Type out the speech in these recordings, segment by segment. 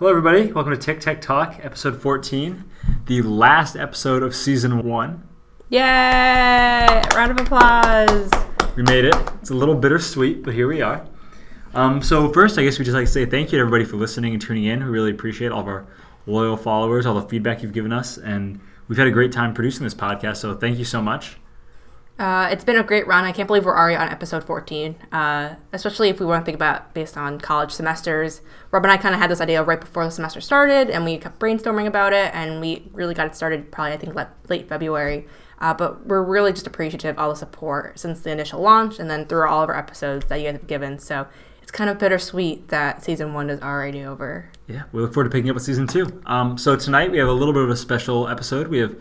Hello, everybody. Welcome to Tech Tech Talk, episode 14, the last episode of season one. Yay! Round of applause. We made it. It's a little bittersweet, but here we are. Um, so, first, I guess we just like to say thank you to everybody for listening and tuning in. We really appreciate all of our loyal followers, all the feedback you've given us, and we've had a great time producing this podcast. So, thank you so much. Uh, it's been a great run. I can't believe we're already on episode 14, uh, especially if we want to think about based on college semesters. Rob and I kind of had this idea right before the semester started, and we kept brainstorming about it, and we really got it started probably, I think, late February. Uh, but we're really just appreciative of all the support since the initial launch and then through all of our episodes that you guys have given. So it's kind of bittersweet that season one is already over. Yeah, we look forward to picking up with season two. Um, so tonight we have a little bit of a special episode. We have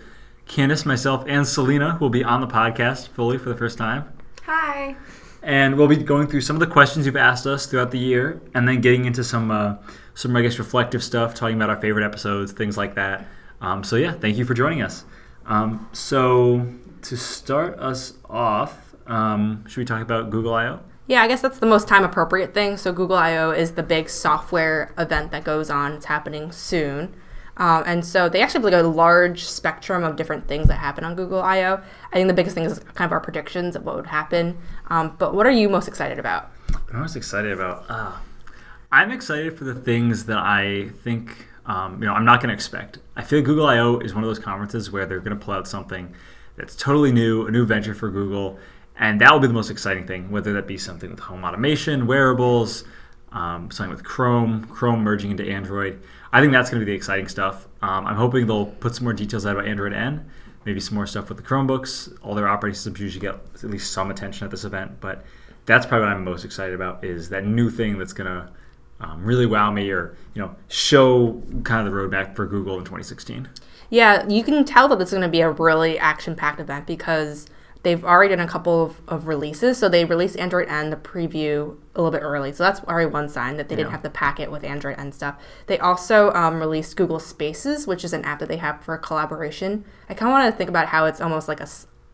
Candace, myself, and Selena will be on the podcast fully for the first time. Hi. And we'll be going through some of the questions you've asked us throughout the year, and then getting into some, uh, some I guess, reflective stuff, talking about our favorite episodes, things like that. Um, so yeah, thank you for joining us. Um, so to start us off, um, should we talk about Google I/O? Yeah, I guess that's the most time appropriate thing. So Google I/O is the big software event that goes on. It's happening soon. Um, and so they actually have like a large spectrum of different things that happen on Google I/O. I think the biggest thing is kind of our predictions of what would happen. Um, but what are you most excited about? I'm most excited about. Uh, I'm excited for the things that I think um, you know I'm not going to expect. I feel Google I/O is one of those conferences where they're going to pull out something that's totally new, a new venture for Google, and that will be the most exciting thing. Whether that be something with home automation, wearables, um, something with Chrome, Chrome merging into Android. I think that's going to be the exciting stuff. Um, I'm hoping they'll put some more details out about Android N, maybe some more stuff with the Chromebooks. All their operating systems usually get at least some attention at this event, but that's probably what I'm most excited about is that new thing that's going to um, really wow me or you know show kind of the roadmap for Google in 2016. Yeah, you can tell that is going to be a really action-packed event because they've already done a couple of, of releases. So they released Android N, the preview, a little bit early. So that's already one sign that they yeah. didn't have the packet with Android N stuff. They also um, released Google Spaces, which is an app that they have for collaboration. I kind of want to think about how it's almost like a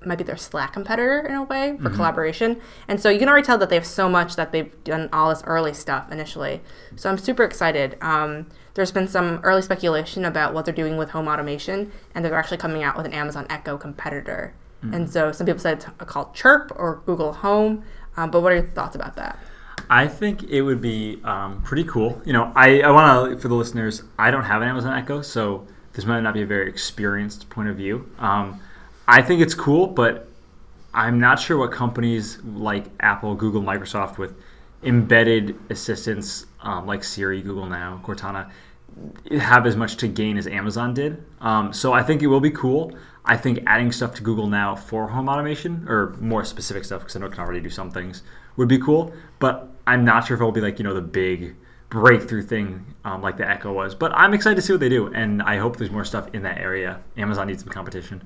might be their Slack competitor in a way for mm-hmm. collaboration. And so you can already tell that they have so much that they've done all this early stuff initially. So I'm super excited. Um, there's been some early speculation about what they're doing with home automation, and they're actually coming out with an Amazon Echo competitor. Mm-hmm. And so some people said it's called Chirp or Google Home. Um, but what are your thoughts about that? I think it would be um, pretty cool. You know, I, I want to, for the listeners, I don't have an Amazon Echo, so this might not be a very experienced point of view. Um, I think it's cool, but I'm not sure what companies like Apple, Google, Microsoft with embedded assistants um, like Siri, Google Now, Cortana have as much to gain as Amazon did. Um, so I think it will be cool. I think adding stuff to Google Now for home automation or more specific stuff because I know it can already do some things would be cool. But I'm not sure if it'll be like you know the big breakthrough thing um, like the Echo was. But I'm excited to see what they do, and I hope there's more stuff in that area. Amazon needs some competition.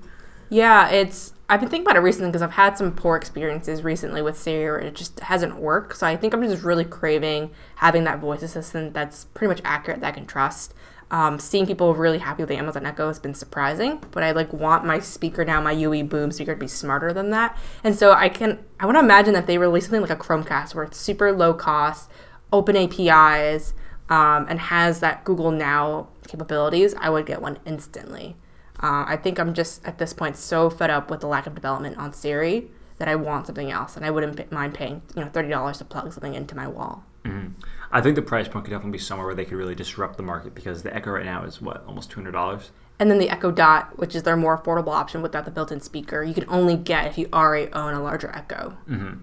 Yeah, it's. I've been thinking about it recently because I've had some poor experiences recently with Siri where it just hasn't worked. So I think I'm just really craving having that voice assistant that's pretty much accurate that I can trust. Um, seeing people really happy with the Amazon Echo has been surprising, but I like want my speaker now, my UE Boom speaker, to be smarter than that. And so I can, I want to imagine if they release something like a Chromecast where it's super low cost, open APIs, um, and has that Google Now capabilities, I would get one instantly. Uh, I think I'm just at this point so fed up with the lack of development on Siri that I want something else, and I wouldn't mind paying you know thirty dollars to plug something into my wall. Mm-hmm. I think the price point could definitely be somewhere where they could really disrupt the market because the Echo right now is what almost two hundred dollars. And then the Echo Dot, which is their more affordable option without the built-in speaker, you can only get if you already own a larger Echo. Mm-hmm.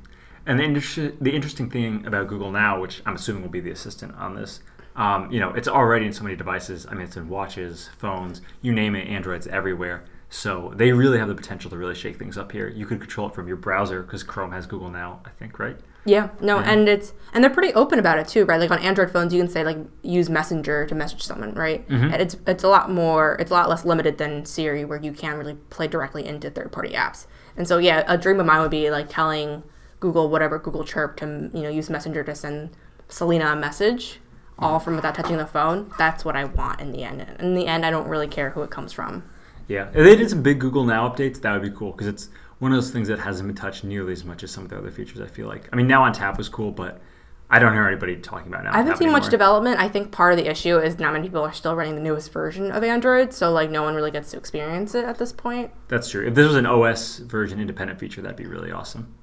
And the, inter- the interesting thing about Google Now, which I'm assuming will be the assistant on this, um, you know, it's already in so many devices. I mean, it's in watches, phones, you name it, Android's everywhere. So they really have the potential to really shake things up here. You could control it from your browser because Chrome has Google Now, I think, right? Yeah, no, yeah. and it's and they're pretty open about it too, right? Like on Android phones, you can say like use Messenger to message someone, right? Mm-hmm. And it's it's a lot more, it's a lot less limited than Siri, where you can really play directly into third party apps. And so yeah, a dream of mine would be like telling Google whatever Google Chirp to you know use Messenger to send Selena a message, all from without touching the phone. That's what I want in the end. In the end, I don't really care who it comes from. Yeah, if they did some big Google Now updates, that would be cool because it's one of those things that hasn't been touched nearly as much as some of the other features. I feel like. I mean, now on tap was cool, but I don't hear anybody talking about now. I haven't seen much development. I think part of the issue is not many people are still running the newest version of Android, so like no one really gets to experience it at this point. That's true. If this was an OS version independent feature, that'd be really awesome.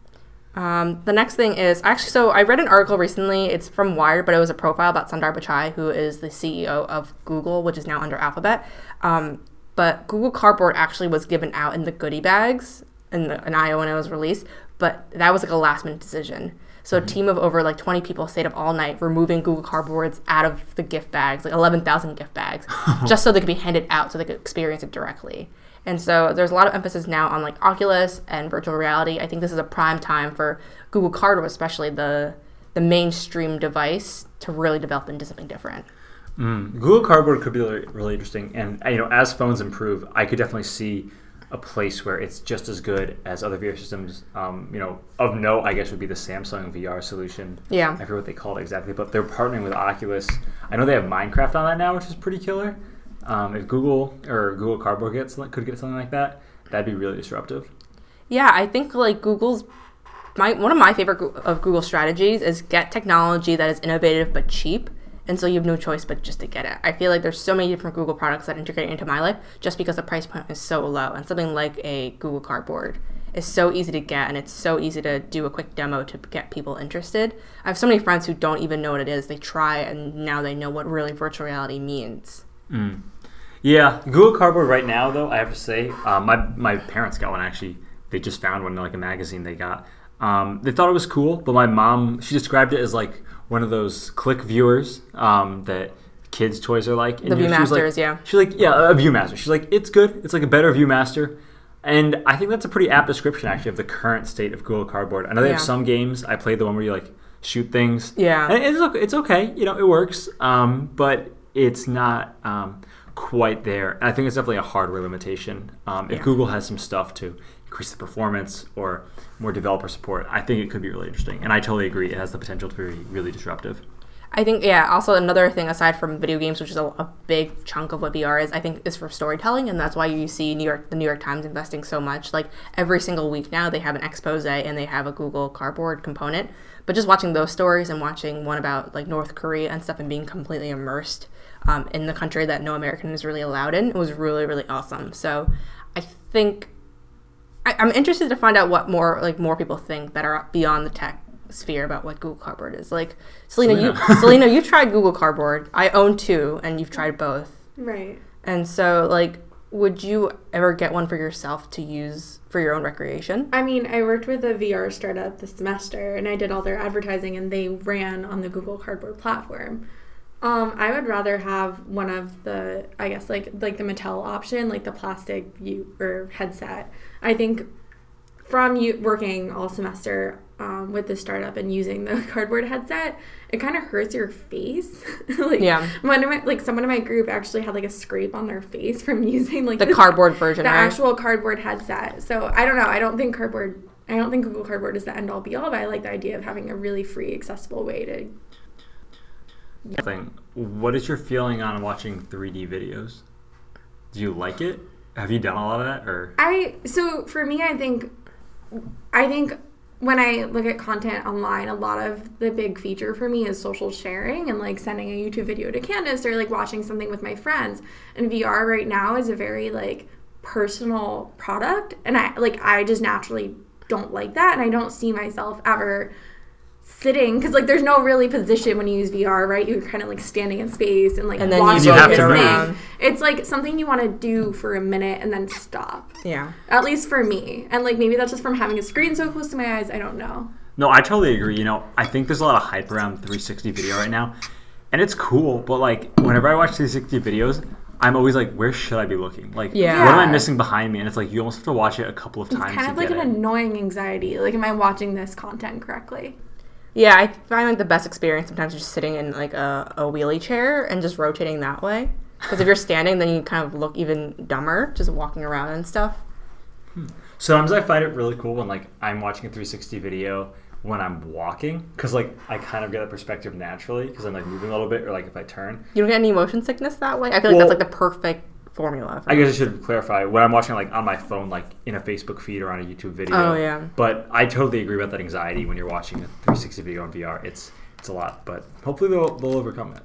Um, the next thing is actually so I read an article recently. It's from Wired, but it was a profile about Sundar Pichai, who is the CEO of Google, which is now under Alphabet. Um, but Google Cardboard actually was given out in the goodie bags in, the, in I/O when it was released, but that was like a last minute decision. So a team of over like 20 people stayed up all night removing Google Cardboards out of the gift bags, like 11,000 gift bags, just so they could be handed out so they could experience it directly. And so there's a lot of emphasis now on like Oculus and virtual reality. I think this is a prime time for Google Cardboard, especially the the mainstream device, to really develop into something different. Mm. Google Cardboard could be really, really interesting, and you know, as phones improve, I could definitely see a place where it's just as good as other VR systems. Um, you know, of note, I guess would be the Samsung VR solution. Yeah. I forget what they call it exactly, but they're partnering with Oculus. I know they have Minecraft on that now, which is pretty killer. Um, if Google or Google Cardboard gets could get something like that, that'd be really disruptive. Yeah, I think like Google's my one of my favorite of Google strategies is get technology that is innovative but cheap, and so you have no choice but just to get it. I feel like there's so many different Google products that integrate into my life just because the price point is so low, and something like a Google Cardboard is so easy to get, and it's so easy to do a quick demo to get people interested. I have so many friends who don't even know what it is. They try, and now they know what really virtual reality means. Yeah, Google Cardboard right now, though, I have to say, uh, my my parents got one actually. They just found one in like a magazine they got. Um, they thought it was cool, but my mom she described it as like one of those click viewers um, that kids' toys are like. And The you know, she was like- Viewmasters, yeah. She's like, yeah, a ViewMaster. She's like, it's good. It's like a better ViewMaster. And I think that's a pretty apt description actually of the current state of Google Cardboard. I know they Yeah. have some games. I played the one where you like shoot things. Yeah. And it's okay. It's okay. You know, it works. Um, but it's not um, quite there. I think it's definitely a hardware limitation. Um, if Yeah. Google has some stuff to increase the performance or more developer support, I think it could be really interesting. And I totally agree. It has the potential to be really disruptive. I think yeah. Also, another thing aside from video games, which is a, a big chunk of what VR is, I think is for storytelling, and that's why you see New York, the New York Times investing so much. Like every single week now, they have an expose and they have a Google Cardboard component. But just watching those stories and watching one about like North Korea and stuff and being completely immersed um, in the country that no American is really allowed in, it was really really awesome. So I think I, I'm interested to find out what more like more people think that are beyond the tech sphere about what Google Cardboard is. Like Selena, you Selena, you tried Google Cardboard. I own two, and you've tried both. Right. And so, like, would you ever get one for yourself to use for your own recreation? I mean, I worked with a VR startup this semester and I did all their advertising and they ran on the Google Cardboard platform. Um, I would rather have one of the, I guess, like like the Mattel option, like the plastic you or headset. I think from you working all semester um, with the startup and using the cardboard headset, it kind of hurts your face. like, Yeah. One of my, like someone in my group actually had like a scrape on their face from using like The this- cardboard version, the right? actual cardboard headset. So I don't know. I don't think cardboard. I don't think Google Cardboard is the end all be all, but I like the idea of having a really free, accessible way to. Thing. What is your feeling on watching 3D videos? Do you like it? Have you done a lot of that, or I so for me, I think, I think when I look at content online, a lot of the big feature for me is social sharing and like sending a YouTube video to Candace or like watching something with my friends. And VR right now is a very like personal product, and I like I just naturally don't like that, and I don't see myself ever sitting because like there's no really position when you use VR, right? You're kind of like standing in space and like And then watching You have to move. It's like something you want to do for a minute and then stop. Yeah. At least for me. And like maybe that's just from having a screen so close to my eyes. I don't know. No, I totally agree. You know, I think there's a lot of hype around 360 video right now, and it's cool. But like, whenever I watch 360 videos, I'm always like, where should I be looking? Like, Yeah. what am I missing behind me? And it's like you almost have to watch it a couple of times. It's times kind to of like get an it. annoying anxiety. Like, am I watching this content correctly? Yeah, I find like the best experience sometimes just sitting in like a, a wheelie chair and just rotating that way. Because if you're standing, then you kind of look even dumber just walking around and stuff. Hmm. Sometimes I find it really cool when like I'm watching a 360 video when I'm walking because like I kind of get that perspective naturally because I'm like moving a little bit or like if I turn. You don't get any motion sickness that way. I feel like Well- that's like the perfect formula. For I guess I should clarify when I'm watching like on my phone, like in a Facebook feed or on a YouTube video. Oh, yeah. But I totally agree about that anxiety when you're watching a 360 video on VR. It's it's a lot, but hopefully they'll they'll overcome it.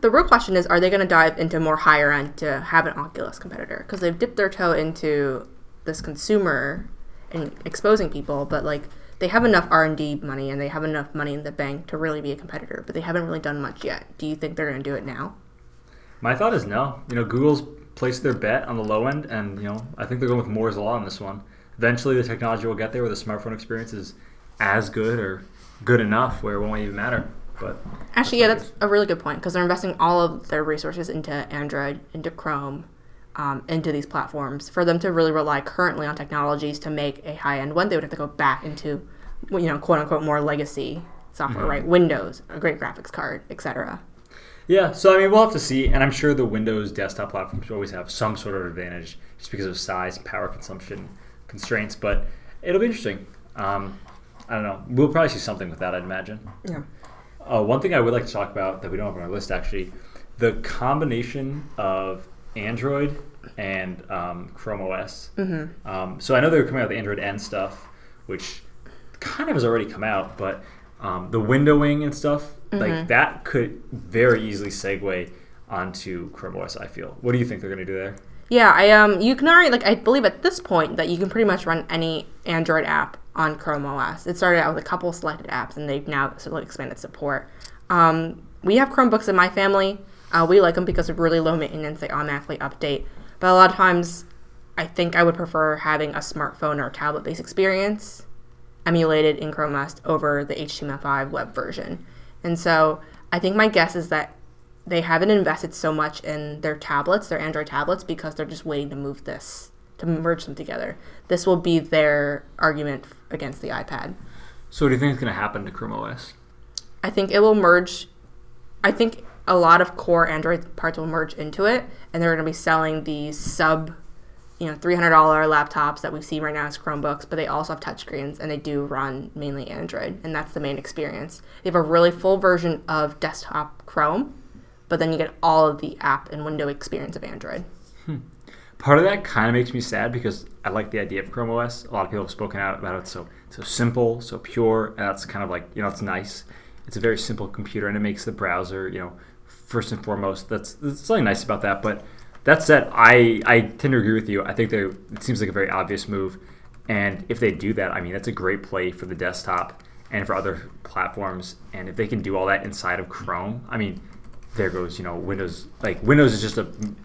The real question is, are they going to dive into more higher end to have an Oculus competitor? Because they've dipped their toe into this consumer and exposing people, but like they have enough R and D money and they have enough money in the bank to really be a competitor, but they haven't really done much yet. Do you think they're going to do it now? My thought is no. You know, Google's placed their bet on the low end, and you know, I think they're going with Moore's law on this one. Eventually, the technology will get there where the smartphone experience is as good or good enough where it won't even matter. But actually, yeah, that's a really good point because they're investing all of their resources into Android, into Chrome, um, into these platforms. For them to really rely currently on technologies to make a high end one, they would have to go back into, you know, quote unquote, more legacy software, mm-hmm. right? Windows, a great graphics card, etc. Yeah, so I mean, we'll have to see, and I'm sure the Windows desktop platforms always have some sort of advantage just because of size and power consumption constraints. But it'll be interesting. Um, I don't know. We'll probably see something with that, I'd imagine. Yeah. Uh, one thing I would like to talk about that we don't have on our list actually, the combination of Android and um, Chrome OS. Mm-hmm. Um, so I know they're coming out with Android N stuff, which kind of has already come out, but um, the windowing and stuff mm-hmm. like that could very easily segue onto Chrome OS. I feel. What do you think they're going to do there? Yeah, I um, you can already like I believe at this point that you can pretty much run any Android app on Chrome OS. It started out with a couple selected apps, and they've now sort of expanded support. Um, we have Chromebooks in my family. Uh, we like them because of really low maintenance. They automatically update. But a lot of times, I think I would prefer having a smartphone or tablet based experience emulated in Chrome OS over the HTML5 web version. And so I think my guess is that they haven't invested so much in their tablets, their Android tablets, because they're just waiting to move this, to merge them together. This will be their argument against the iPad. So, what do you think is going to happen to Chrome OS? I think it will merge. I think a lot of core Android parts will merge into it, and they're going to be selling these sub, you know, three hundred dollar laptops that we see right now as Chromebooks, but they also have touchscreens and they do run mainly Android, and that's the main experience. They have a really full version of desktop Chrome, but then you get all of the app and window experience of Android. Hmm. Part of that kind of makes me sad because I like the idea of Chrome OS. A lot of people have spoken out about it. So so simple, so pure, and that's kind of like you know it's nice. It's a very simple computer, and it makes the browser you know first and foremost. That's there's something nice about that. But that said, I I tend to agree with you. I think they it seems like a very obvious move, and if they do that, I mean that's a great play for the desktop and for other platforms. And if they can do all that inside of Chrome, I mean there goes you know Windows. Like Windows is just a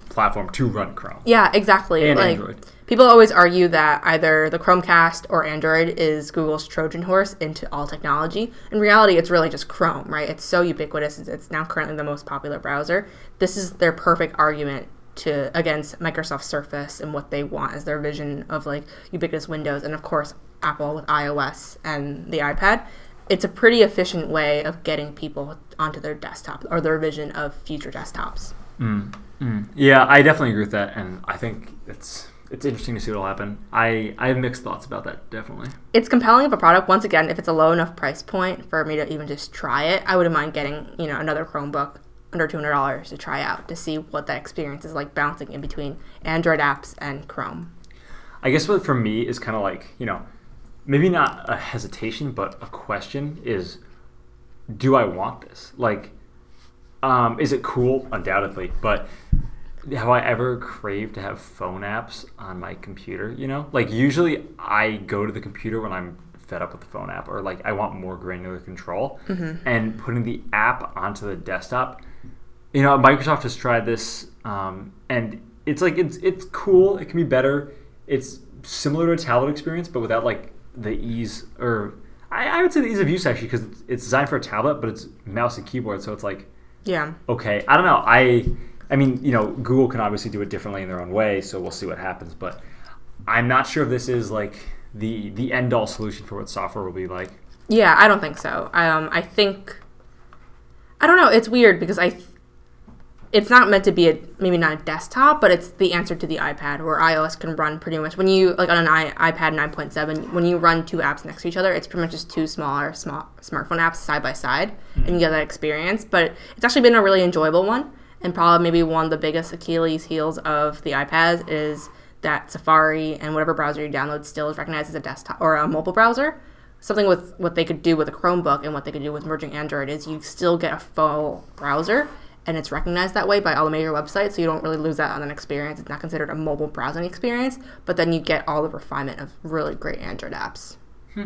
platform to run Chrome. Yeah, exactly. And like, Android. People always argue that either the Chromecast or Android is Google's Trojan horse into all technology. In reality, it's really just Chrome, right? It's so ubiquitous. It's now currently the most popular browser. This is their perfect argument to against Microsoft Surface and what they want as their vision of like ubiquitous Windows, and of course Apple with iOS and the iPad it's a pretty efficient way of getting people onto their desktop or their vision of future desktops. Mm, mm. Yeah, I definitely agree with that, and I think it's it's interesting to see what'll happen. I I have mixed thoughts about that. Definitely, it's compelling of a product. Once again, if it's a low enough price point for me to even just try it, I wouldn't mind getting you know another Chromebook under two hundred dollars to try out to see what that experience is like bouncing in between Android apps and Chrome. I guess what for me is kind of like you know maybe not a hesitation, but a question is do I want this? Like, um, is it cool? Undoubtedly. But have I ever craved to have phone apps on my computer? You know, like usually I go to the computer when I'm fed up with the phone app or like I want more granular control. Mm-hmm. And putting the app onto the desktop, you know, Microsoft has tried this um, and it's like it's it's cool. It can be better. It's similar to a tablet experience, but without like the ease or I, I would say the ease of use actually because it's, it's designed for a tablet, but it's mouse and keyboard, so it's like yeah okay. I don't know. I I mean you know Google can obviously do it differently in their own way, so we'll see what happens. But I'm not sure if this is like the the end all solution for what software will be like. Yeah, I don't think so. Um, I think I don't know. It's weird because I it's not meant to be a maybe not a desktop, but it's the answer to the iPad where iOS can run pretty much when you like on an I, iPad 9.7 when you run two apps next to each other, it's pretty much just two smaller small smartphone apps side by side, mm-hmm. and you get that experience. But it's actually been a really enjoyable one, and probably maybe one of the biggest Achilles heels of the iPads is that Safari and whatever browser you download still is recognized as a desktop or a mobile browser. something with what they could do with a Chromebook and what they could do with merging Android is you still get a full browser and it's recognized that way by all the major websites, so you don't really lose that on an experience. It's not considered a mobile browsing experience, but then you get all the refinement of really great Android apps. Hmm.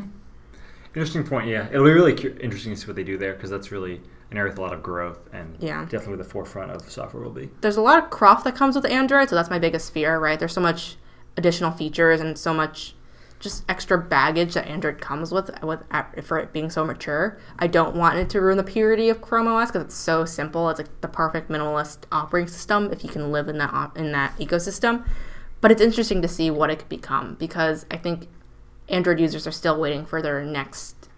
Interesting point. Yeah, it'll be really cu- interesting to see what they do there because that's really an area with a lot of growth and Yeah. definitely where the forefront of the software will be. There's a lot of cruft that comes with Android, so that's my biggest fear, right? There's so much additional features and so much just extra baggage that Android comes with with for it being so mature. I don't want it to ruin the purity of Chrome OS because it's so simple. It's like the perfect minimalist operating system if you can live in that in that ecosystem. But it's interesting to see what it could become because I think Android users are still waiting for their next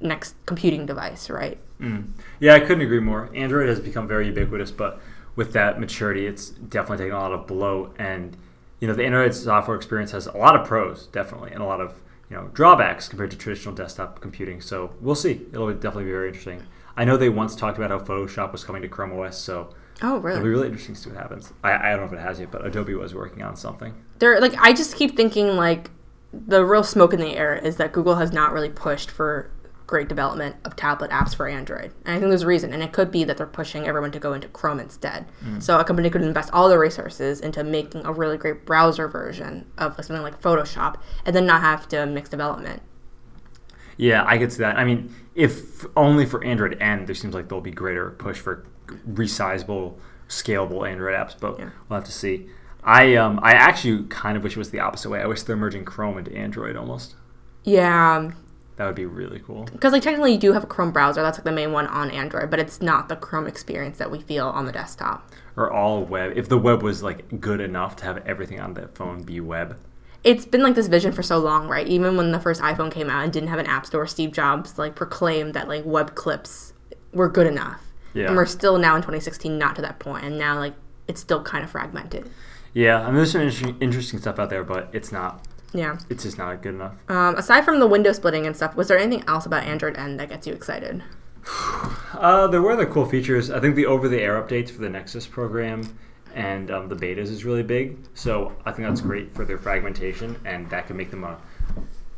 next computing device, right? Mm. Yeah, I couldn't agree more. Android has become very ubiquitous, but with that maturity, it's definitely taken a lot of blow And you know, the Android software experience has a lot of pros, definitely, and a lot of you know drawbacks compared to traditional desktop computing. So we'll see. It'll definitely be very interesting. I know they once talked about how Photoshop was coming to Chrome OS, so Oh, it'll be really? really interesting to see what happens. I, I don't know if it has yet, but Adobe was working on something. They're like I just keep thinking like the real smoke in the air is that Google has not really pushed for great development of tablet apps for Android. And I think there's a reason, and it could be that they're pushing everyone to go into Chrome instead. So a company could invest all their resources into making a really great browser version of something like Photoshop, and then not have to mix development. Yeah, I could see that. I mean, if only for Android N, there seems like there'll be greater push for resizable, scalable Android apps, but Yeah. we'll have to see. I um I actually kind of wish it was the opposite way. I wish they're merging Chrome into Android almost. Yeah, That would be really cool. because like technically you do have a Chrome browser. That's like the main one on Android, but it's not the Chrome experience that we feel on the desktop. Or all web. If the web was like good enough to have everything on the phone be web. it's been like this vision for so long, right? Even when the first iPhone came out and didn't have an app store, Steve Jobs like proclaimed that like web clips were good enough. Yeah. And we're still now in 2016 not to that point, and now like it's still kind of fragmented. Yeah, I mean there's some interesting, interesting stuff out there, but it's not. Yeah. It's just not good enough. Um, aside from the window splitting and stuff, was there anything else about Android N that gets you excited? Uh, there were other cool features. I think the over-the-air updates for the Nexus program and um, the betas is really big. So I think that's great for their fragmentation, and that can make them a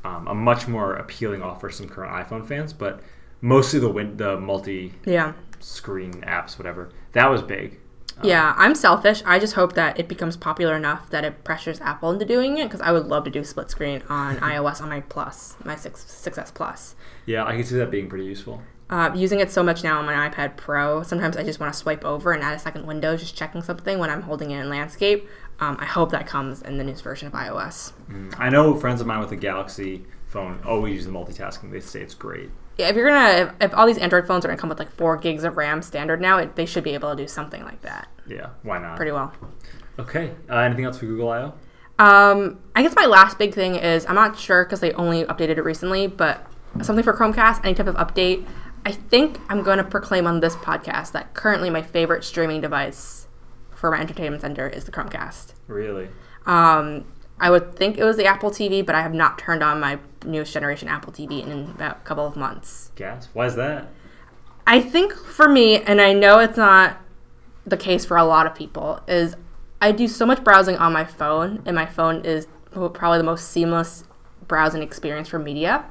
um, a much more appealing offer to some current iPhone fans. But mostly the win- the multi-screen apps, whatever, that was big. Yeah, I'm selfish. I just hope that it becomes popular enough that it pressures Apple into doing it because I would love to do split screen on iOS on my Plus, my 6, 6S Plus. Yeah, I can see that being pretty useful. uh, using it so much now on my iPad Pro, sometimes I just want to swipe over and add a second window, just checking something when I'm holding it in landscape. Um, I hope that comes in the newest version of iOS. Mm. I know friends of mine with a Galaxy phone always use the multitasking. They say it's great. If you're gonna, if, if all these Android phones are gonna come with like four gigs of RAM standard now, it, they should be able to do something like that Yeah, why not? pretty well. Okay. Uh, anything else for Google I/O? Um, I guess my last big thing is I'm not sure because they only updated it recently, but something for Chromecast, any type of update. I think I'm going to proclaim on this podcast that currently my favorite streaming device for my entertainment center is the Chromecast. Really? Um, I would think it was the Apple TV, but I have not turned on my newest generation Apple TV in about a couple of months. Gas? Why is that? I think for me, and I know it's not the case for a lot of people, is I do so much browsing on my phone, and my phone is probably the most seamless browsing experience for media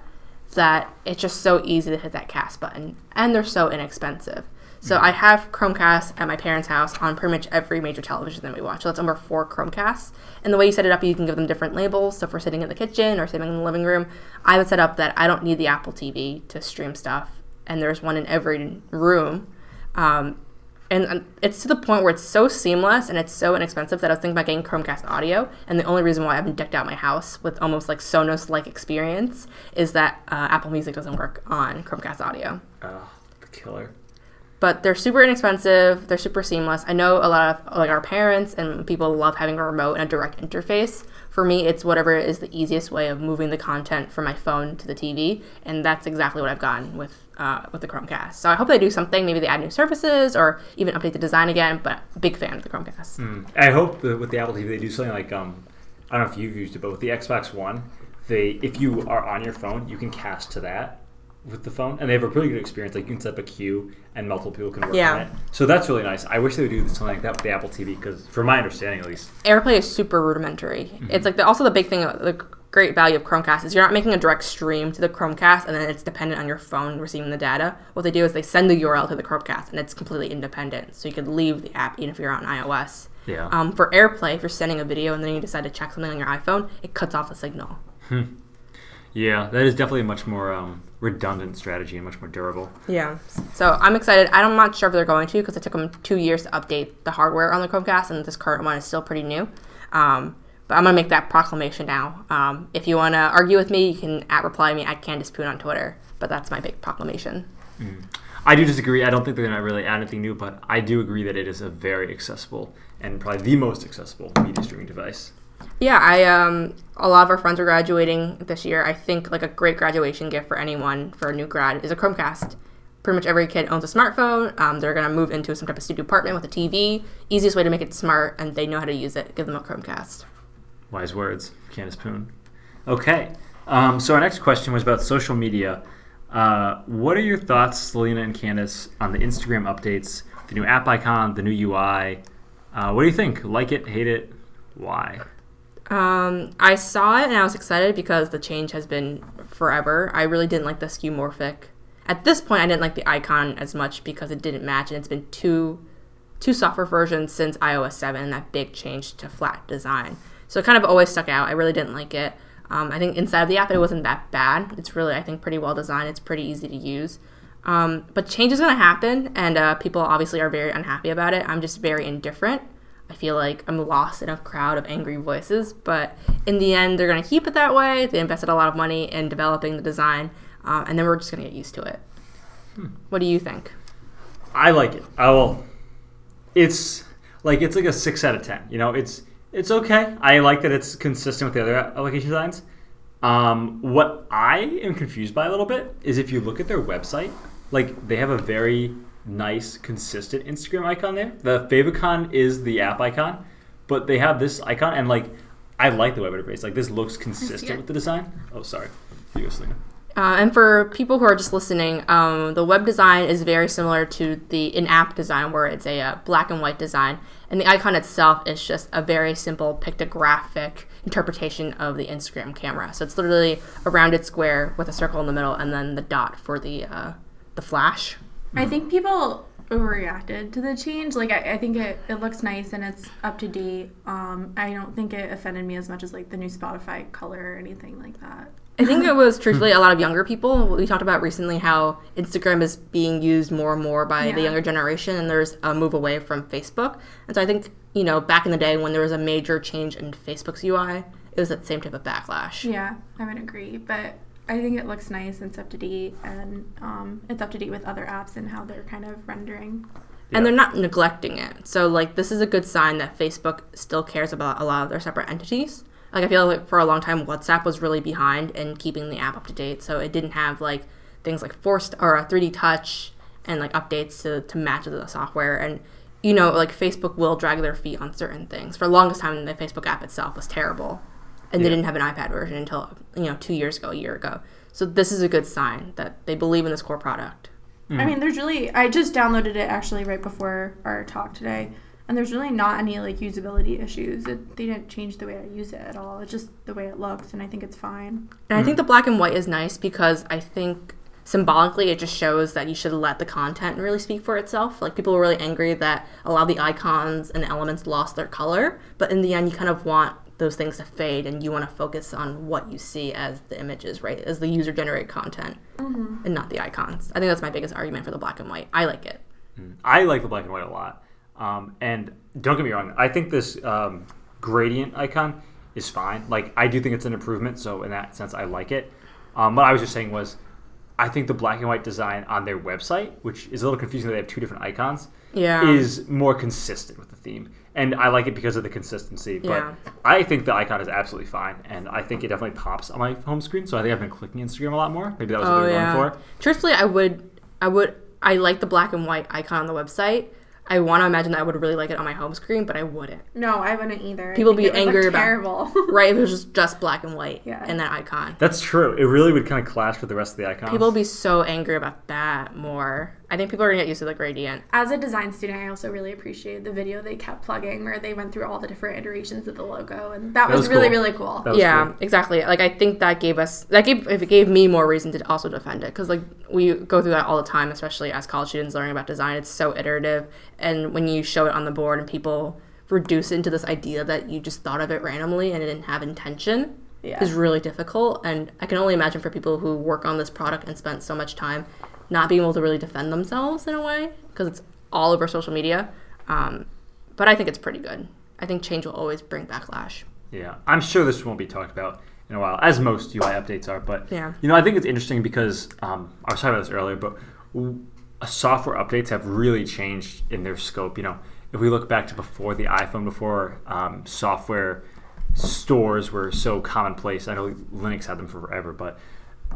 that it's just so easy to hit that cast button, and they're so inexpensive. So I have Chromecast at my parents' house on pretty much every major television that we watch. So that's over four Chromecasts. And the way you set it up, you can give them different labels. So if we're sitting in the kitchen or sitting in the living room, I would set up that I don't need the Apple TV to stream stuff, and there's one in every room. Um, and um, it's to the point where it's so seamless and it's so inexpensive that I was thinking about getting Chromecast audio. And the only reason why I haven't decked out my house with almost like Sonos like experience is that uh, Apple Music doesn't work on Chromecast audio. Oh, the killer. But they're super inexpensive. They're super seamless. I know a lot of like our parents and people love having a remote and a direct interface. For me, it's whatever is the easiest way of moving the content from my phone to the TV, and that's exactly what I've gotten with uh, with the Chromecast. So I hope they do something. Maybe they add new services or even update the design again. But big fan of the Chromecast. Mm. I hope that with the Apple TV they do something like um, I don't know if you've used it, but with the Xbox One, they if you are on your phone, you can cast to that with the phone, and they have a pretty good experience. Like you can set up a queue, and multiple people can work Yeah. on it. So that's really nice. I wish they would do something like that with the Apple TV because, from my understanding at least, AirPlay is super rudimentary. It's like the, also the big thing, the great value of Chromecast is you're not making a direct stream to the Chromecast and then it's dependent on your phone receiving the data. What they do is they send the URL to the Chromecast and it's completely independent. So you could leave the app even if you're on iOS. Yeah. Um, for AirPlay, if you're sending a video and then you decide to check something on your iPhone, it cuts off the signal. Yeah, that is definitely a much more um, redundant strategy and much more durable. Yeah. So I'm excited. I'm not sure if they're going to because it took them two years to update the hardware on the Chromecast, and this current one is still pretty new. Um, but I'm gonna make that proclamation now. Um, if you want to argue with me, you can at reply me at Candace Poon on Twitter. But that's my big proclamation. I do disagree. I don't think they're going to really add anything new, but I do agree that it is a very accessible and probably the most accessible media streaming device. Yeah, I um a lot of our friends are graduating this year. I think like a great graduation gift for anyone for a new grad is a Chromecast. Pretty much every kid owns a smartphone. Um, they're gonna move into some type of studio apartment with a TV. Easiest way to make it smart, and they know how to use it. Give them a Chromecast. Wise words, Candace Poon. Okay, um, so our next question was about social media. Uh, what are your thoughts, Selena and Candace, on the Instagram updates, the new app icon, the new UI? Uh, what do you think? Like it, hate it? Why? Um, I saw it and I was excited because the change has been forever. I really didn't like the skeuomorphic. At this point, I didn't like the icon as much because it didn't match, and it's been two two software versions since iOS 7. That big change to flat design, so it kind of always stuck out. I really didn't like it. Um, I think inside of the app, it wasn't that bad. It's really, I think, pretty well designed. It's pretty easy to use. Um, but change is going to happen, and uh, people obviously are very unhappy about it. I'm just very indifferent. I feel like I'm lost in a crowd of angry voices, but in the end, they're going to keep it that way. They invested a lot of money in developing the design, uh, and then we're just going to get used to it. What do you think? I like it. I will. It's like it's like a six out of ten. You know, it's it's okay. I like that it's consistent with the other application designs. Um, what I am confused by a little bit is if you look at their website, like they have a very nice, consistent Instagram icon there. The favicon is the app icon, but they have this icon, and like I like the web interface. Like this looks consistent with the design. Oh, sorry. Here you go, Selena. Uh, and for people who are just listening, um, the web design is very similar to the in-app design, where it's a uh, black and white design, and the icon itself is just a very simple pictographic interpretation of the Instagram camera. So it's literally a rounded square with a circle in the middle, and then the dot for the uh, the flash. I think people overreacted to the change. Like I, I think it, it looks nice and it's up to date. Um, I don't think it offended me as much as like the new Spotify color or anything like that. I think it was truthfully a lot of younger people. We talked about recently how Instagram is being used more and more by the younger generation, and there's a move away from Facebook. And so I think, you know, back in the day when there was a major change in Facebook's UI, it was that same type of backlash. Yeah, I would agree, but I think it looks nice and it's up to date, and um, it's up to date with other apps and how they're kind of rendering. And they're not neglecting it. So, like, this is a good sign that Facebook still cares about a lot of their separate entities. Like, I feel like for a long time, WhatsApp was really behind in keeping the app up to date. So, it didn't have, like, things like forced or a 3D touch and, like, updates to, to match the software. And, you know, like, Facebook will drag their feet on certain things. For the longest time, the Facebook app itself was terrible. And they didn't have an iPad version until, you know, two years ago, a year ago. So, this is a good sign that they believe in this core product. Mm-hmm. I mean, there's really I just downloaded it actually right before our talk today, and there's really not any like usability issues. It, they didn't change the way I use it at all. It's just the way it looks, and I think it's fine. And I think mm-hmm. the black and white is nice because I think symbolically it just shows that you should let the content really speak for itself. Like people were really angry that a lot of the icons and elements lost their color, but in the end you kind of want those things to fade and you want to focus on what you see as the images, right? As the user generated content and not the icons. I think that's my biggest argument for the black and white. I like it. I like the black and white a lot. Um, and don't get me wrong, I think this um, gradient icon is fine. Like, I do think it's an improvement, so in that sense, I like it. Um, what I was just saying was, I think the black and white design on their website, which is a little confusing that they have two different icons, Yeah. is more consistent with the theme. And I like it because of the consistency. But Yeah. I think the icon is absolutely fine. And I think it definitely pops on my home screen. So I think I've been clicking Instagram a lot more. Maybe that was what Oh they were yeah. going for. Truthfully, I would, I would, I like the black and white icon on the website. I want to imagine that I would really like it on my home screen, but I wouldn't. No, I wouldn't either. People be it would look angry about- terrible. Right? If it was just, just black and white Yeah. and that icon. That's true. It really would kind of clash with the rest of the icons. People would be so angry about that more I think people are gonna get used to the gradient. As a design student, I also really appreciated the video they kept plugging where they went through all the different iterations of the logo, and that, That was, was really cool. really cool. Yeah, cool. exactly. Like I think that gave us that gave if it gave me more reason to also defend it because like we go through that all the time, especially as college students learning about design. It's so iterative, and when you show it on the board and people reduce it into this idea that you just thought of it randomly and it didn't have intention Yeah. is really difficult. And I can only imagine for people who work on this product and spent so much time not being able to really defend themselves in a way because it's all over social media. Um, but I think it's pretty good. I think change will always bring backlash. Yeah, I'm sure this won't be talked about in a while, as most UI updates are. But Yeah. you know, I think it's interesting because um, I was talking about this earlier, but w- software updates have really changed in their scope. You know, if we look back to before the iPhone, before um, software stores were so commonplace. I know Linux had them forever, but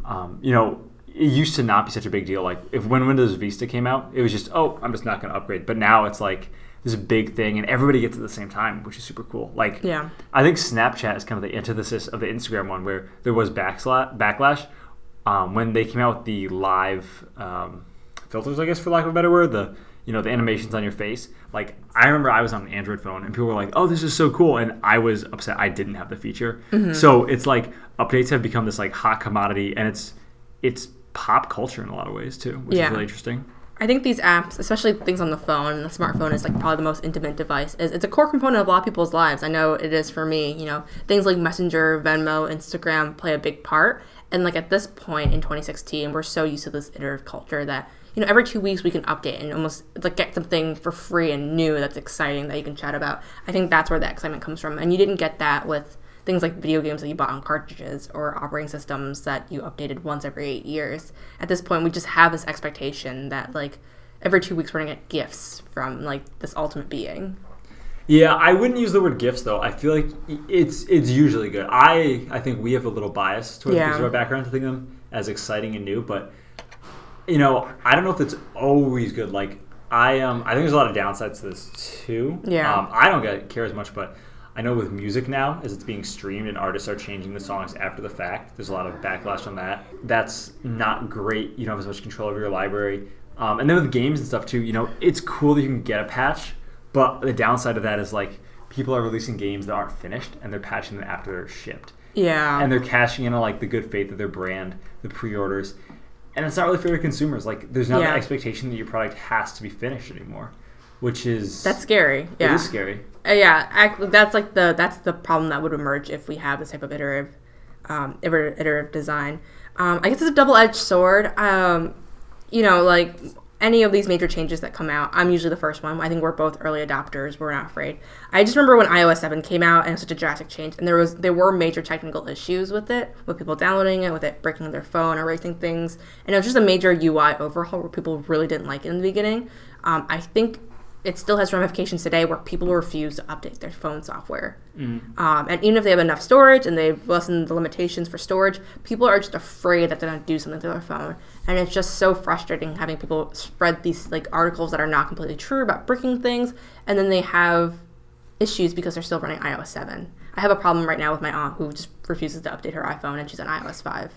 um, you know, it used to not be such a big deal. Like if when Windows Vista came out, it was just, oh, I'm just not going to upgrade. But now it's like this big thing, and everybody gets it at the same time, which is super cool. Like, Yeah. I think Snapchat is kind of the antithesis of the Instagram one, where there was backsla- backlash um, when they came out with the live um, filters, I guess, for lack of a better word, the you know the animations on your face. Like I remember, I was on an Android phone, and people were like, "Oh, this is so cool," and I was upset I didn't have the feature. So it's like updates have become this like hot commodity, and it's it's pop culture in a lot of ways too, which Yeah. is really interesting. I think these apps, especially things on the phone, and the smartphone is like probably the most intimate device. Is it's a core component of a lot of people's lives. I know it is for me. You know, things like Messenger, Venmo, Instagram play a big part. And like at this point in 2016, we're so used to this iterative culture that you know every two weeks we can update and almost like get something for free and new that's exciting that you can chat about. I think that's where the excitement comes from. And you didn't get that with things like video games that you bought on cartridges or operating systems that you updated once every eight years. At this point, we just have this expectation that like every two weeks we're gonna get gifts from like this ultimate being. Yeah, I wouldn't use the word gifts though. I feel like it's it's usually good. I I think we have a little bias towards Yeah. our background to think of them as exciting and new, but you know, I don't know if it's always good. Like I um I think there's a lot of downsides to this too. Yeah. Um, I don't get, care as much, but I know with music now, as it's being streamed and artists are changing the songs after the fact, there's a lot of backlash on that. That's not great. You don't have as much control over your library. Um, and then with games and stuff too, you know, it's cool that you can get a patch, but the downside of that is like people are releasing games that aren't finished and they're patching them after they're shipped Yeah. and they're cashing in on like the good faith of their brand, the pre-orders, and it's not really fair to consumers. Like, there's not Yeah. the expectation that your product has to be finished anymore, which is that's scary. Yeah. is scary. Uh, yeah, that's like the that's the problem that would emerge if we have this type of iterative, um, iterative design. Um, I guess it's a double-edged sword. Um, you know, like any of these major changes that come out, I'm usually the first one. I think we're both early adopters. We're not afraid. I just remember when iOS 7 came out and it was such a drastic change, and there was there were major technical issues with it, with people downloading it, with it breaking their phone, erasing things, and it was just a major UI overhaul where people really didn't like it in the beginning. Um, I think it still has ramifications today where people refuse to update their phone software. Um, and even if they have enough storage and they've lessened the limitations for storage, people are just afraid that they're going to do something to their phone. And it's just so frustrating having people spread these like articles that are not completely true about breaking things, and then they have issues because they're still running iOS 7. I have a problem right now with my aunt who just refuses to update her iPhone and she's on iOS 5.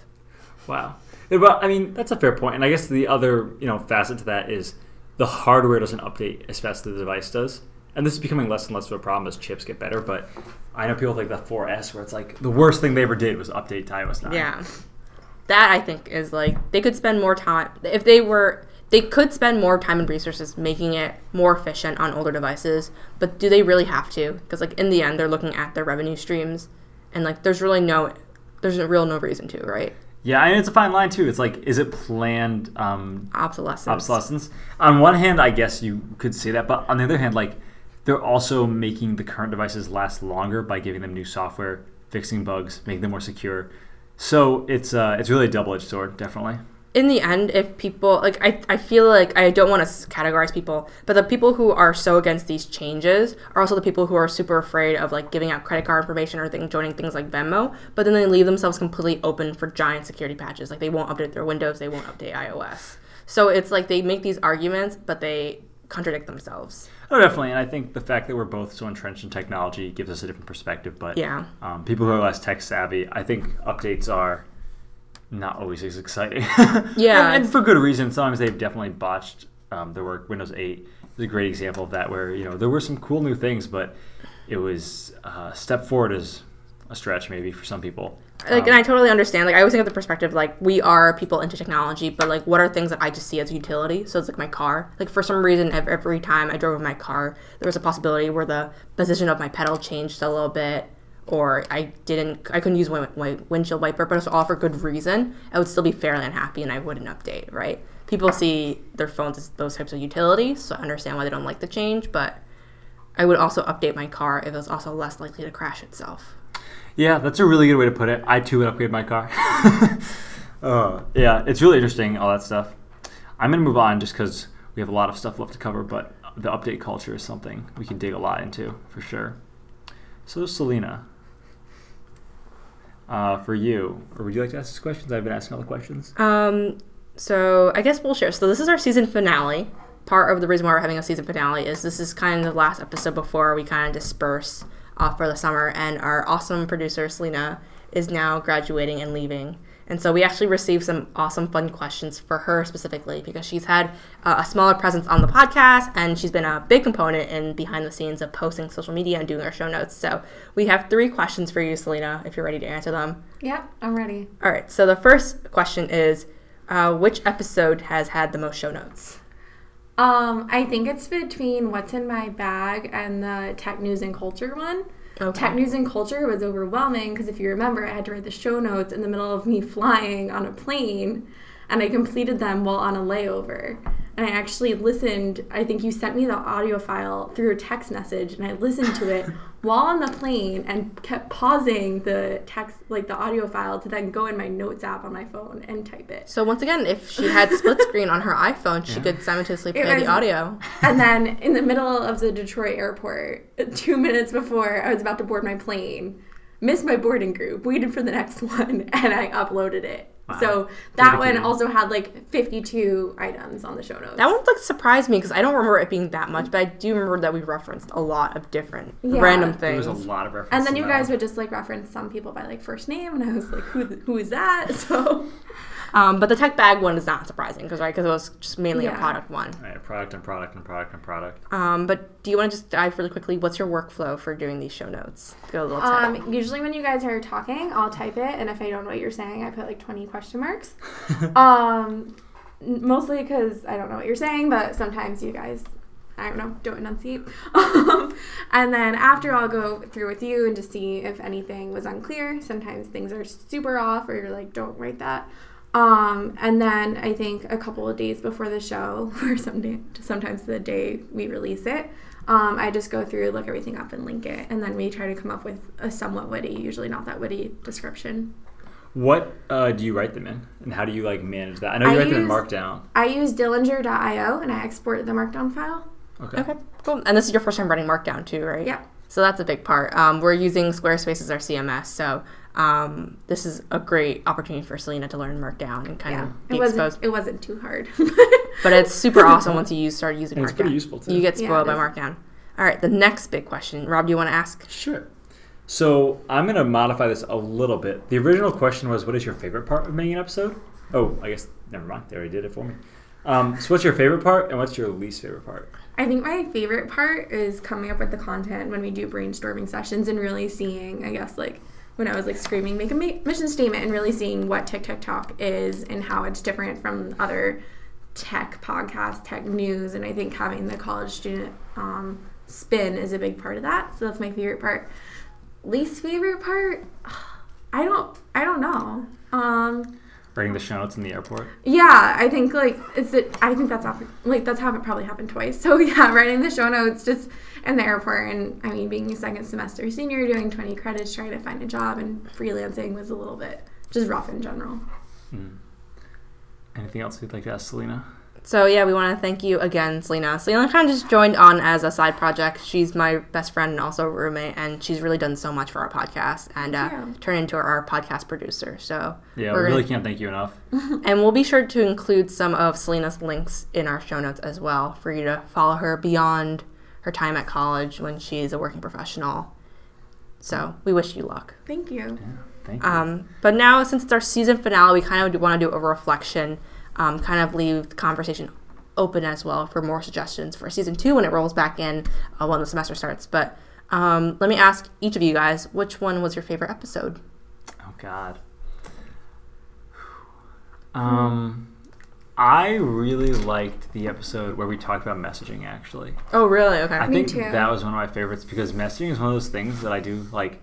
Wow. But I mean, that's a fair point. And I guess the other you know facet to that is the hardware doesn't update as fast as the device does. And this is becoming less and less of a problem as chips get better. But I know people like the 4S where it's like the worst thing they ever did was update to iOS 9. Yeah. That I think is like they could spend more time if they were they could spend more time and resources making it more efficient on older devices, but do they really have to? Because like in the end they're looking at their revenue streams and like there's really no there's real no reason to, right? Yeah, and it's a fine line too. It's like, is it planned um, Obsolescence. obsolescence. On one hand, I guess you could say that, but on the other hand, like they're also making the current devices last longer by giving them new software, fixing bugs, making them more secure. So it's uh, it's really a double edged sword, definitely. In the end, if people like, I, I feel like I don't want to categorize people, but the people who are so against these changes are also the people who are super afraid of like giving out credit card information or thing, joining things like Venmo. But then they leave themselves completely open for giant security patches. Like they won't update their Windows, they won't update iOS. So it's like they make these arguments, but they contradict themselves. Oh, definitely. And I think the fact that we're both so entrenched in technology gives us a different perspective. But Yeah. um, people who are less tech savvy, I think updates are not always as exciting. Yeah. and, and for good reason. Sometimes they've definitely botched um, their work. Windows 8 is a great example of that, where you know there were some cool new things, but it was uh, step forward is a stretch maybe for some people. like Um, and i totally understand like i always think of the perspective like we are people into technology but like what are things that i just see as utility so it's like my car like for some reason every time i drove in my car there was a possibility where the position of my pedal changed a little bit or i didn't i couldn't use my, my windshield wiper but it was all for good reason i would still be fairly unhappy and i wouldn't update right people see their phones as those types of utilities so i understand why they don't like the change but i would also update my car if it was also less likely to crash itself Yeah, that's a really good way to put it. I too would upgrade my car. uh, yeah, it's really interesting, all that stuff. I'm going to move on just because we have a lot of stuff left to cover, but the update culture is something we can dig a lot into for sure. So, Selena, uh, for you, or would you like to ask us questions? I've been asking all the questions. Um, so I guess we'll share. So this is our season finale. Part of the reason why we're having a season finale is this is kind of the last episode before we kind of disperse for the summer, and our awesome producer Selena is now graduating and leaving. And so we actually received some awesome, fun questions for her specifically because she's had uh, a smaller presence on the podcast and she's been a big component in behind the scenes of posting social media and doing our show notes. So we have three questions for you, Selena, if you're ready to answer them. Yeah, I'm ready. All right. So the first question is, uh, which episode has had the most show notes? Um, I think it's between what's in my bag and the tech news and culture one. Okay. Tech news and culture was overwhelming because if you remember, I had to write the show notes in the middle of me flying on a plane, and I completed them while on a layover. And I actually listened. I think you sent me the audio file through a text message, and I listened to it while on the plane and kept pausing the text, like the audio file, to then go in my notes app on my phone and type it. So once again, if she had split screen on her iPhone, she could simultaneously play was- the audio. And then in the middle of the Detroit airport, two minutes before I was about to board my plane, missed my boarding group, waited for the next one, and I uploaded it. Wow. So that one Dedicated. also had like 52 items on the show notes. That one like surprised me because I don't remember it being that much, but I do remember that we referenced a lot of different Yeah. random There was things. a lot of references. and then you guys would just like reference some people by like first name, and I was like, who, who is that? So Um, but the tech bag one is not surprising because right, because it was just mainly a product one. Right, product and product and product and product. Um, but do you want to just dive really quickly? What's your workflow for doing these show notes? Go a little tip. um, usually when you guys are talking, I'll type it, and if I don't know what you're saying, I put like 20 question marks. um, mostly because I don't know what you're saying, but sometimes you guys, I don't know, don't enunciate. Um, and then after, I'll go through with you and just see if anything was unclear. Sometimes things are super off, or you're like, don't write that. Um, and then I think a couple of days before the show, or some day, sometimes the day we release it, um, I just go through, look everything up, and link it, and then we try to come up with a somewhat witty, usually not that witty description. What uh, do you write them in, and how do you like manage that? I know you I write them in use- Markdown. I use Dillinger.io and I export the Markdown file. Okay. okay, cool. And this is your first time writing Markdown too, right? Yeah. So that's a big part. Um, we're using Squarespace as our CMS, so um, this is a great opportunity for Selena to learn Markdown and kind Yeah. of be It wasn't, exposed. it wasn't too hard. But it's super awesome once you use, start using And Markdown. it's pretty useful, too. You get spoiled it by. Markdown. All right, the next big question, Rob. Do you want to ask? Sure. So I'm gonna modify this a little bit. The original question was, "What is your favorite part of making an episode?" Oh, I guess never mind. They already did it for me. Um, so what's your favorite part, and what's your least favorite part? I think my favorite part is coming up with the content when we do brainstorming sessions and really seeing, I guess, like when I was like screaming, make a mission statement and really seeing what Tic Tac Talk is and how it's different from other tech podcasts, tech news. And I think having the college student um, spin is a big part of that. So that's my favorite part. Least favorite part? I don't, I don't know. Um, Writing the show notes in the airport. yeah, I think like it's it, I think that's often, like that's happened probably happened twice. So yeah, writing the show notes just in the airport, and I mean being a second semester senior, doing twenty credits, trying to find a job, and freelancing was a little bit just rough in general. Hmm. Anything else you'd like to ask Selena? So yeah, we want to thank you again, Selena. Selena kind of just joined on as a side project. She's my best friend and also roommate, and she's really done so much for our podcast and uh, Yeah. turned into our podcast producer. So Yeah, We're we really gonna- can't thank you enough. and we'll be sure to include some of Selena's links in our show notes as well for you to follow her beyond her time at college when she's a working professional. So we wish you luck. Thank you. Yeah, Thank you. Um, but now, since it's our season finale, we kind of want to do a reflection, um, kind of leave the conversation open as well for more suggestions for season two when it rolls back in uh, when the semester starts. But um, let me ask each of you guys, which one was your favorite episode? Oh God. Um, I really liked the episode where we talked about messaging. Actually, Oh, really? Okay. I Me think too. that was one of my favorites because messaging is one of those things that I do like.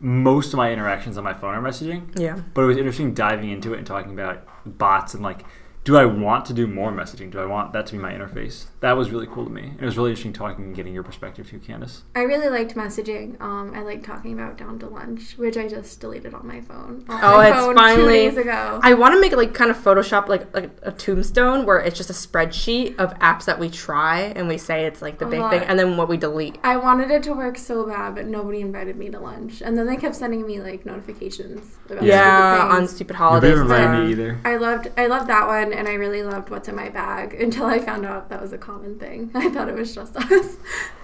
Most of my interactions on my phone are messaging, yeah. but it was interesting diving into it and talking about bots and like, do I want to do more messaging? Do I want that to be my interface? That was really cool to me. It was really interesting talking and getting your perspective too, Candace. I really liked messaging. Um, I liked talking about down to lunch, which I just deleted on my phone. On Oh, my it's phone finally- two days ago. I want to make it like kind of Photoshop, like like a tombstone, where it's just a spreadsheet of apps that we try and we say it's like the big Uh-huh. thing, and then what we delete. I wanted it to work so bad, but nobody invited me to lunch. And then they kept sending me like notifications about Yeah, stupid on things. stupid Nobody holidays. invited and me either. I loved I loved that one, and I really loved what's in my bag until I found out that was a common thing. I thought it was just us.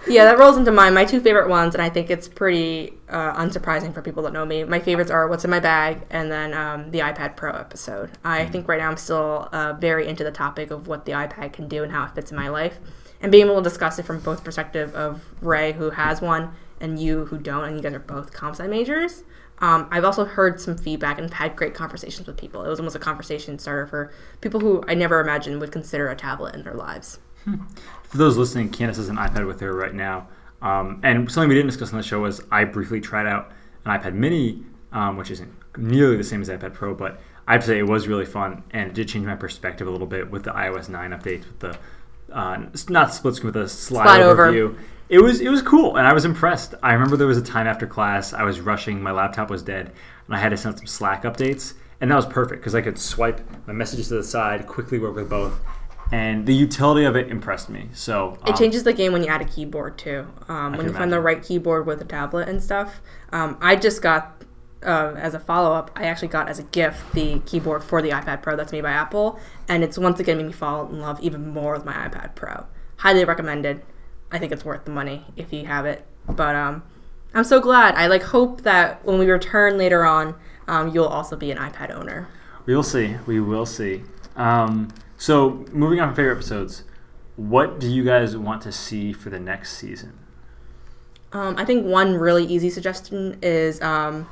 Yeah, that rolls into mine. My two favorite ones, and I think it's pretty uh, unsurprising for people that know me. My favorites are "What's in My Bag" and then um, the iPad Pro episode. I think right now I'm still uh, very into the topic of what the iPad can do and how it fits in my life, and being able to discuss it from both perspective of Ray, who has one, and you, who don't, and you guys are both comp sci majors. Um, I've also heard some feedback and had great conversations with people. It was almost a conversation starter for people who I never imagined would consider a tablet in their lives. For those listening, Candace has an iPad with her right now. Um, and something we didn't discuss on the show was I briefly tried out an iPad mini, um, which isn't nearly the same as iPad Pro, but I'd say it was really fun and it did change my perspective a little bit with the iOS 9 updates, with the uh, not split screen, with the slide, Slide over over. It was it was cool, and I was impressed. I remember there was a time after class I was rushing, my laptop was dead, and I had to send some Slack updates, and that was perfect because I could swipe my messages to the side, quickly work with both, and the utility of it impressed me. So It um, changes the game when you add a keyboard too. Um, when you find the right keyboard with a tablet and stuff. Um, I just got uh, as a follow up. I actually got as a gift the keyboard for the iPad Pro that's made by Apple, and it's once again made me fall in love even more with my iPad Pro. Highly recommended. I think it's worth the money if you have it. But um, I'm so glad. I like hope that when we return later on, um, you'll also be an iPad owner. We will see. We will see. Um, so, moving on from favorite episodes, what do you guys want to see for the next season? Um, I think one really easy suggestion is um,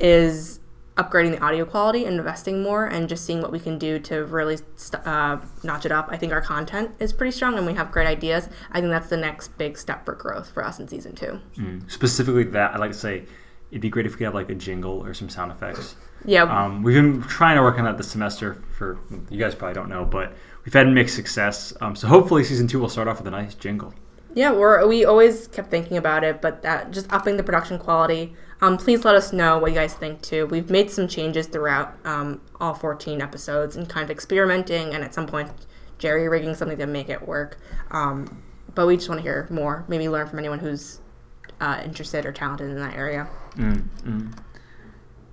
is upgrading the audio quality and investing more and just seeing what we can do to really st- uh, notch it up. I think our content is pretty strong and we have great ideas. I think that's the next big step for growth for us in season two. Specifically, that I'd like to say it'd be great if we could have like a jingle or some sound effects. Yeah, Um, we've been trying to work on that this semester. For you guys probably don't know, but we've had mixed success. Um, so hopefully, season two will start off with a nice jingle. Yeah, we're we always kept thinking about it, but that just upping the production quality. Um, please let us know what you guys think too. We've made some changes throughout um, all 14 episodes and kind of experimenting, and at some point, jerry rigging something to make it work. Um, but we just want to hear more. Maybe learn from anyone who's uh, interested or talented in that area. Mm, mm.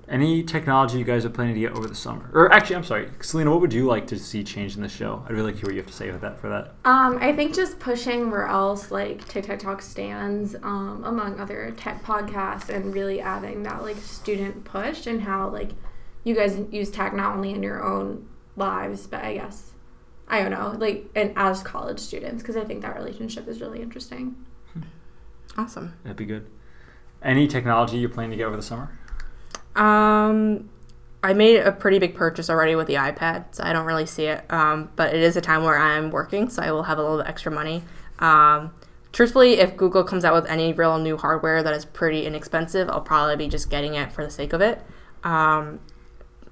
Any technology you guys are planning to get over the summer? Or actually, I'm sorry, Selena. What would you like to see change in the show? I'd really like to hear what you have to say with that for that. Um, I think just pushing where else like Tic Tac Talk stands, um, among other tech podcasts, and really adding that like student push and how like you guys use tech not only in your own lives, but I guess I don't know, like and as college students, because I think that relationship is really interesting. Awesome. That'd be good. Any technology you plan to get over the summer? Um, I made a pretty big purchase already with the iPad, so I don't really see it. Um, but it is a time where I'm working, so I will have a little bit extra money. Um, truthfully, if Google comes out with any real new hardware that is pretty inexpensive, I'll probably be just getting it for the sake of it. Um,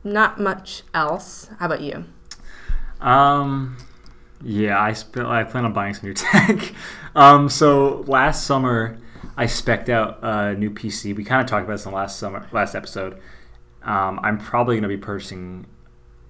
not much else. How about you? Um, yeah, I sp- I plan on buying some new tech. um, so last summer I specced out a new PC. We kind of talked about this in the last summer, last episode. Um, I'm probably going to be purchasing.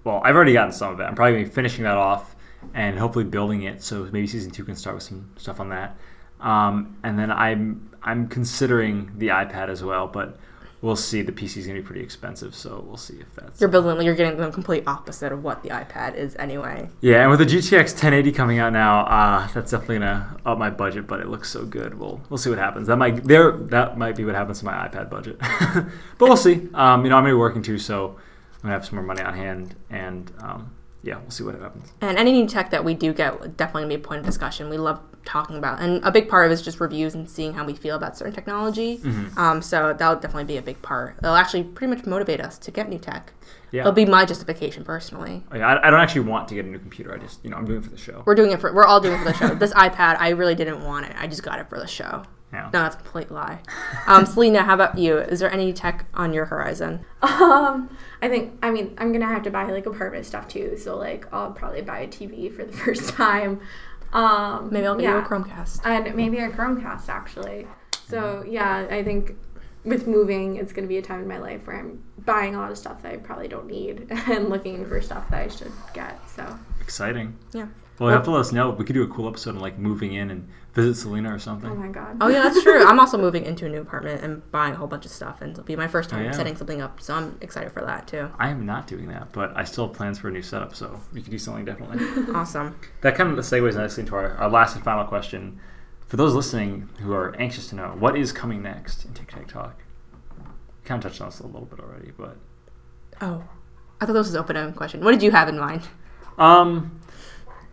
Well, I've already gotten some of it. I'm probably going to be finishing that off and hopefully building it. So maybe season two can start with some stuff on that. Um, and then I'm I'm considering the iPad as well, but we'll see. The PC is going to be pretty expensive, so we'll see if that's. You're building, you're getting the complete opposite of what the iPad is anyway. Yeah, and with the GTX 1080 coming out now, uh, that's definitely gonna up my budget. But it looks so good. We'll we'll see what happens. That might there that might be what happens to my iPad budget. but we'll see. Um, you know, I'm gonna be working too, so I'm gonna have some more money on hand, and um, yeah, we'll see what happens. And any new tech that we do get definitely gonna be a point of discussion. We love talking about, and a big part of it is just reviews and seeing how we feel about certain technology. Mm-hmm. Um, so that'll definitely be a big part. It'll actually pretty much motivate us to get new tech. Yeah. It'll be my justification personally. Oh, yeah, I, I don't actually want to get a new computer. I just you know I'm doing it for the show. We're doing it for we're all doing it for the show. this iPad, I really didn't want it. I just got it for the show. Yeah. No, that's a complete lie. Um, Selena, how about you? Is there any tech on your horizon? Um, I think I mean I'm gonna have to buy like apartment stuff too. So like I'll probably buy a TV for the first time. Um, Maybe I'll get yeah. you a Chromecast. and maybe a Chromecast actually. So yeah, I think with moving, it's gonna be a time in my life where I'm buying a lot of stuff that I probably don't need and looking for stuff that I should get. So Exciting. Yeah. Well, you have to let us know. We could do a cool episode on like moving in and visit Selena or something. oh my god. Oh yeah, that's true. I'm also moving into a new apartment and buying a whole bunch of stuff, and it'll be my first time Oh, yeah. setting something up. So I'm excited for that too. I am not doing that, but I still have plans for a new setup, so we could do something definitely. Awesome. that kind of segues nicely into our, our last and final question. For those listening who are anxious to know, what is coming next in Tic Tac Talk? Kind of touched on this a little bit already, but Oh, I thought this was an open-ended question. What did you have in mind? Um,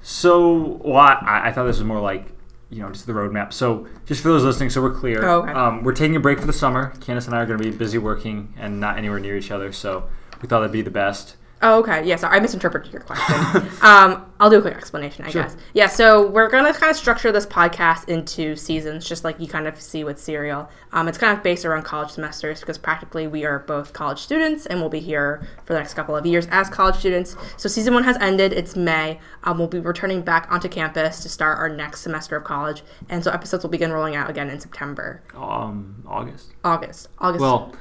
so well, I, I thought this was more like you know just the roadmap. So just for those listening, so we're clear. Oh, okay. Um, we're taking a break for the summer. Candace and I are going to be busy working and not anywhere near each other, so we thought that'd be the best. Oh, okay. Yeah, sorry, I misinterpreted your question. um, I'll do a quick explanation, I Sure. guess. Yeah, so we're gonna kind of structure this podcast into seasons, just like you kind of see with Serial. Um, it's kind of based around college semesters because practically we are both college students and we'll be here for the next couple of years as college students. So season one has ended. It's May. Um, we'll be returning back onto campus to start our next semester of college, and so episodes will begin rolling out again in September, Um, August. August, August. Well,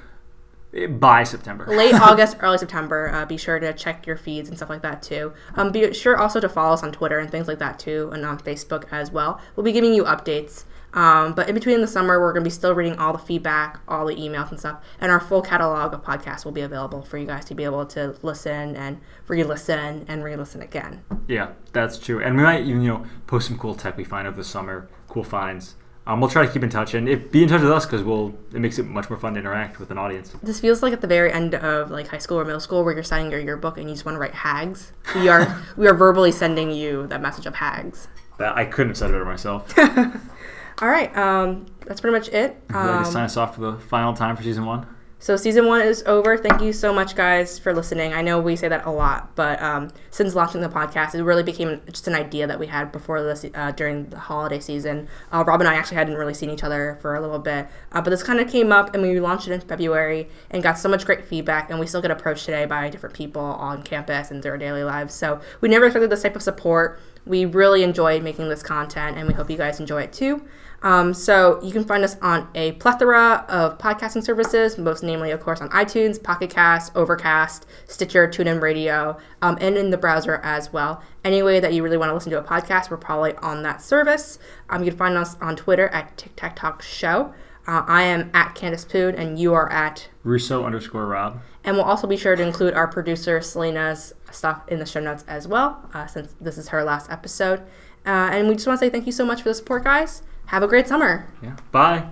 by September. late August, early September. Uh, be sure to check your feeds and stuff like that too. Um, be sure also to follow us on Twitter and things like that too, and on Facebook as well. We'll be giving you updates. Um, but in between the summer, we're going to be still reading all the feedback, all the emails and stuff, and our full catalog of podcasts will be available for you guys to be able to listen and re-listen and re-listen again. Yeah, that's true. And we might even, you know, post some cool tech we find over the summer, cool finds. Um, we'll try to keep in touch and if, be in touch with us because we'll it makes it much more fun to interact with an audience. This feels like at the very end of like high school or middle school where you're signing your yearbook and you just want to write hags. We are we are verbally sending you that message of hags. That I couldn't have said it better myself. All right, um, that's pretty much it. Would you like to Um, sign us off for the final time for season one? So season one is over. Thank you so much, guys, for listening. I know we say that a lot, but um, since launching the podcast, it really became just an idea that we had before this uh, during the holiday season. Uh, Rob and I actually hadn't really seen each other for a little bit, uh, but this kind of came up, and we launched it in February and got so much great feedback. And we still get approached today by different people on campus and through our daily lives. So we never expected this type of support. We really enjoyed making this content, and we hope you guys enjoy it too. Um, so you can find us on a plethora of podcasting services, most namely, of course, on iTunes, Pocket Cast, Overcast, Stitcher, TuneIn Radio, um, and in the browser as well. Any way that you really want to listen to a podcast, we're probably on that service. Um, you can find us on Twitter at Tic Tac Talk Show. Uh, I am at Candace Poon, and you are at Russo underscore Rob. and we'll also be sure to include our producer Selena's stuff in the show notes as well, uh, since this is her last episode. Uh, and we just want to say thank you so much for the support, guys. Have a great summer. Yeah. Bye.